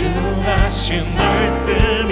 주하신 말씀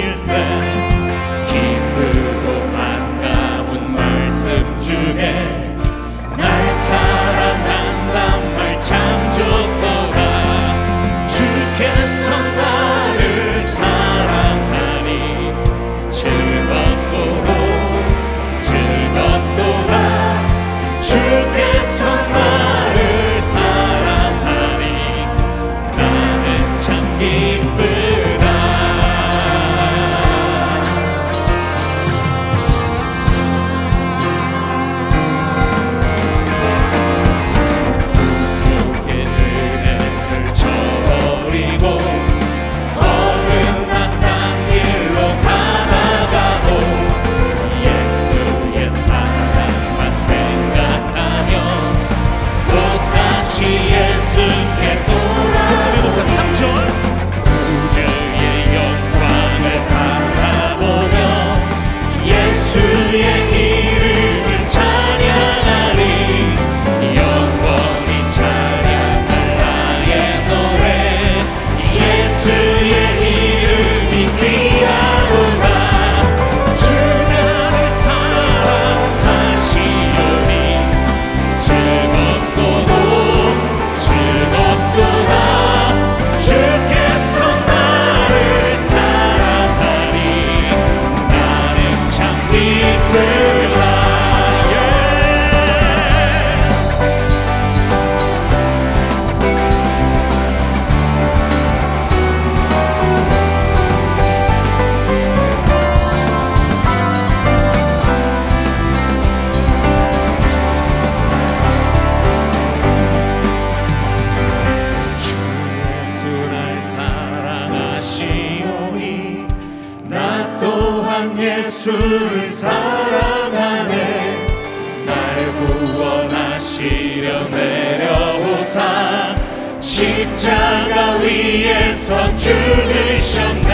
십자가 위에서 죽으셨네.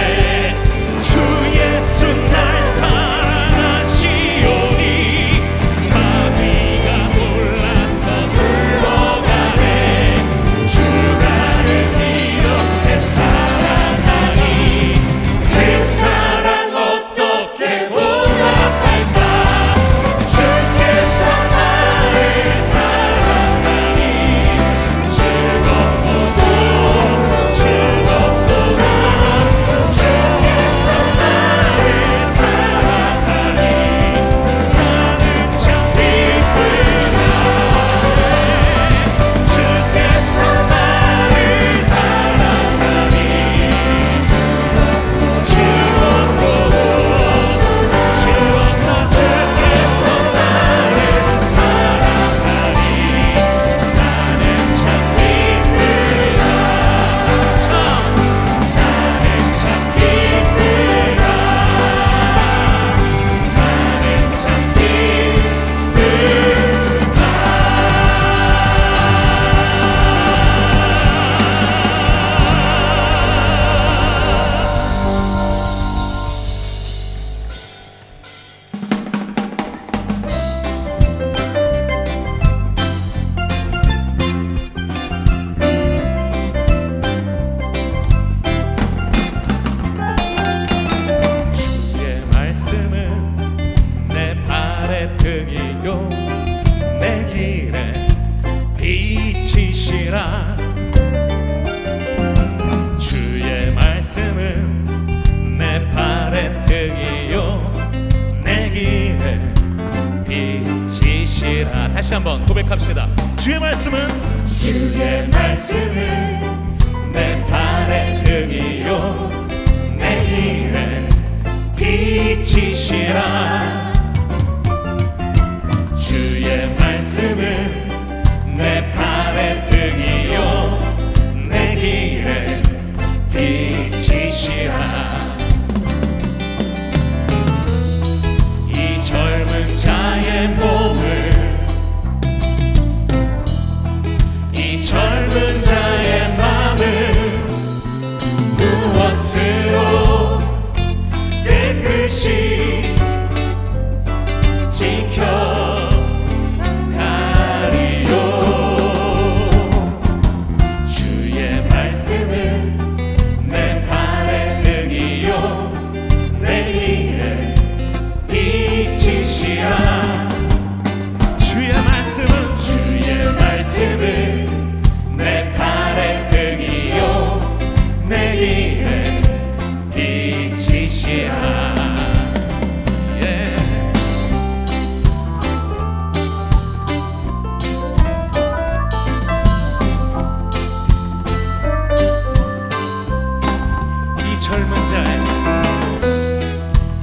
이 젊은 자의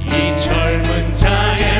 이 젊은 자의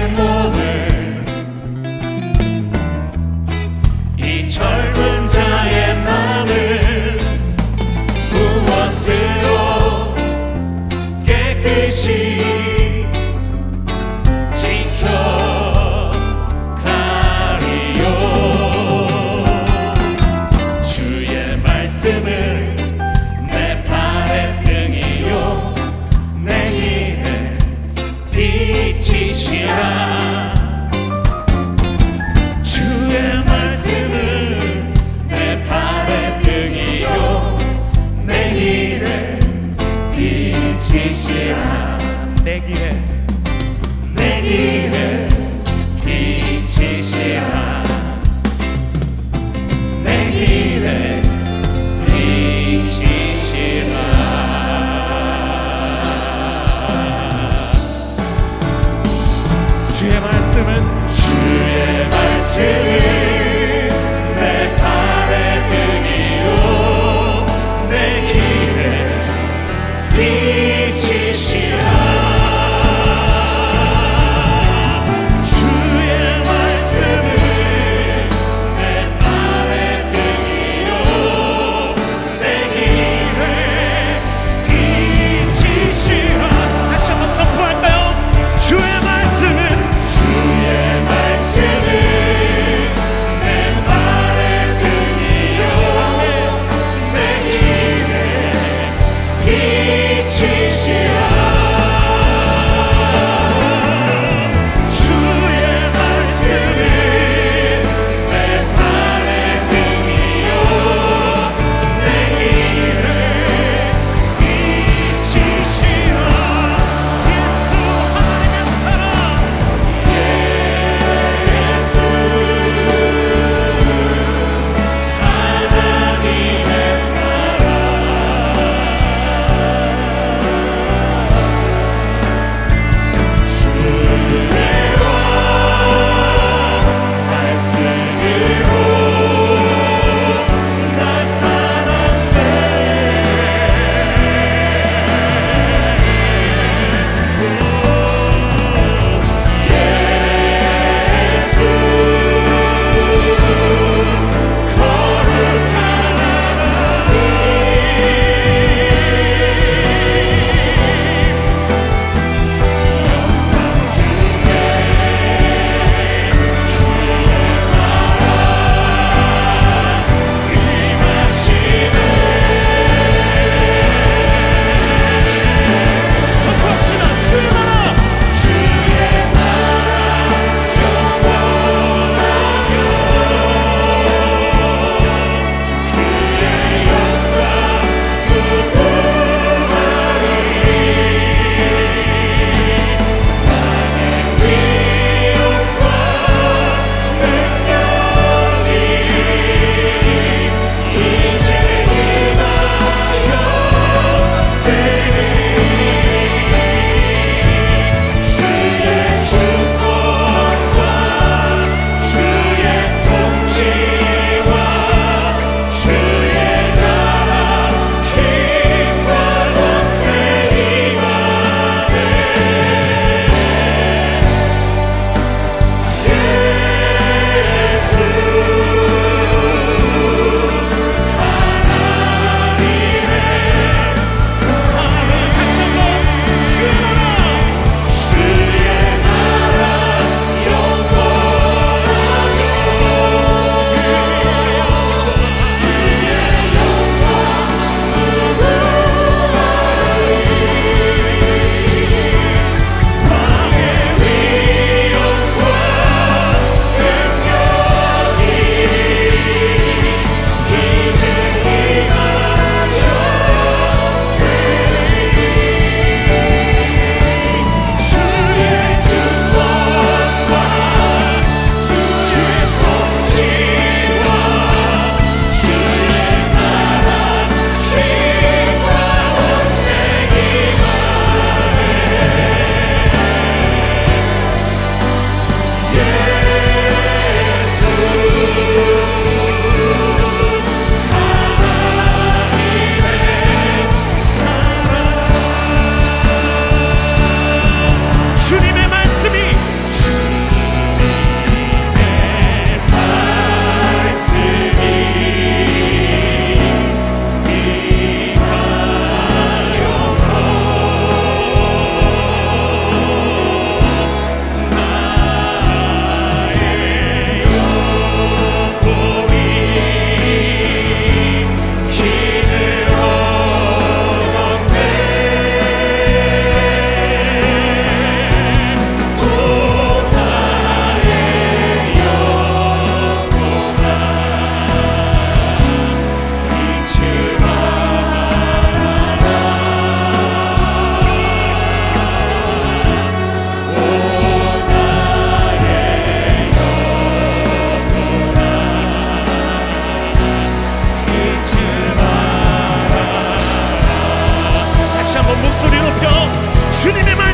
群里面吗？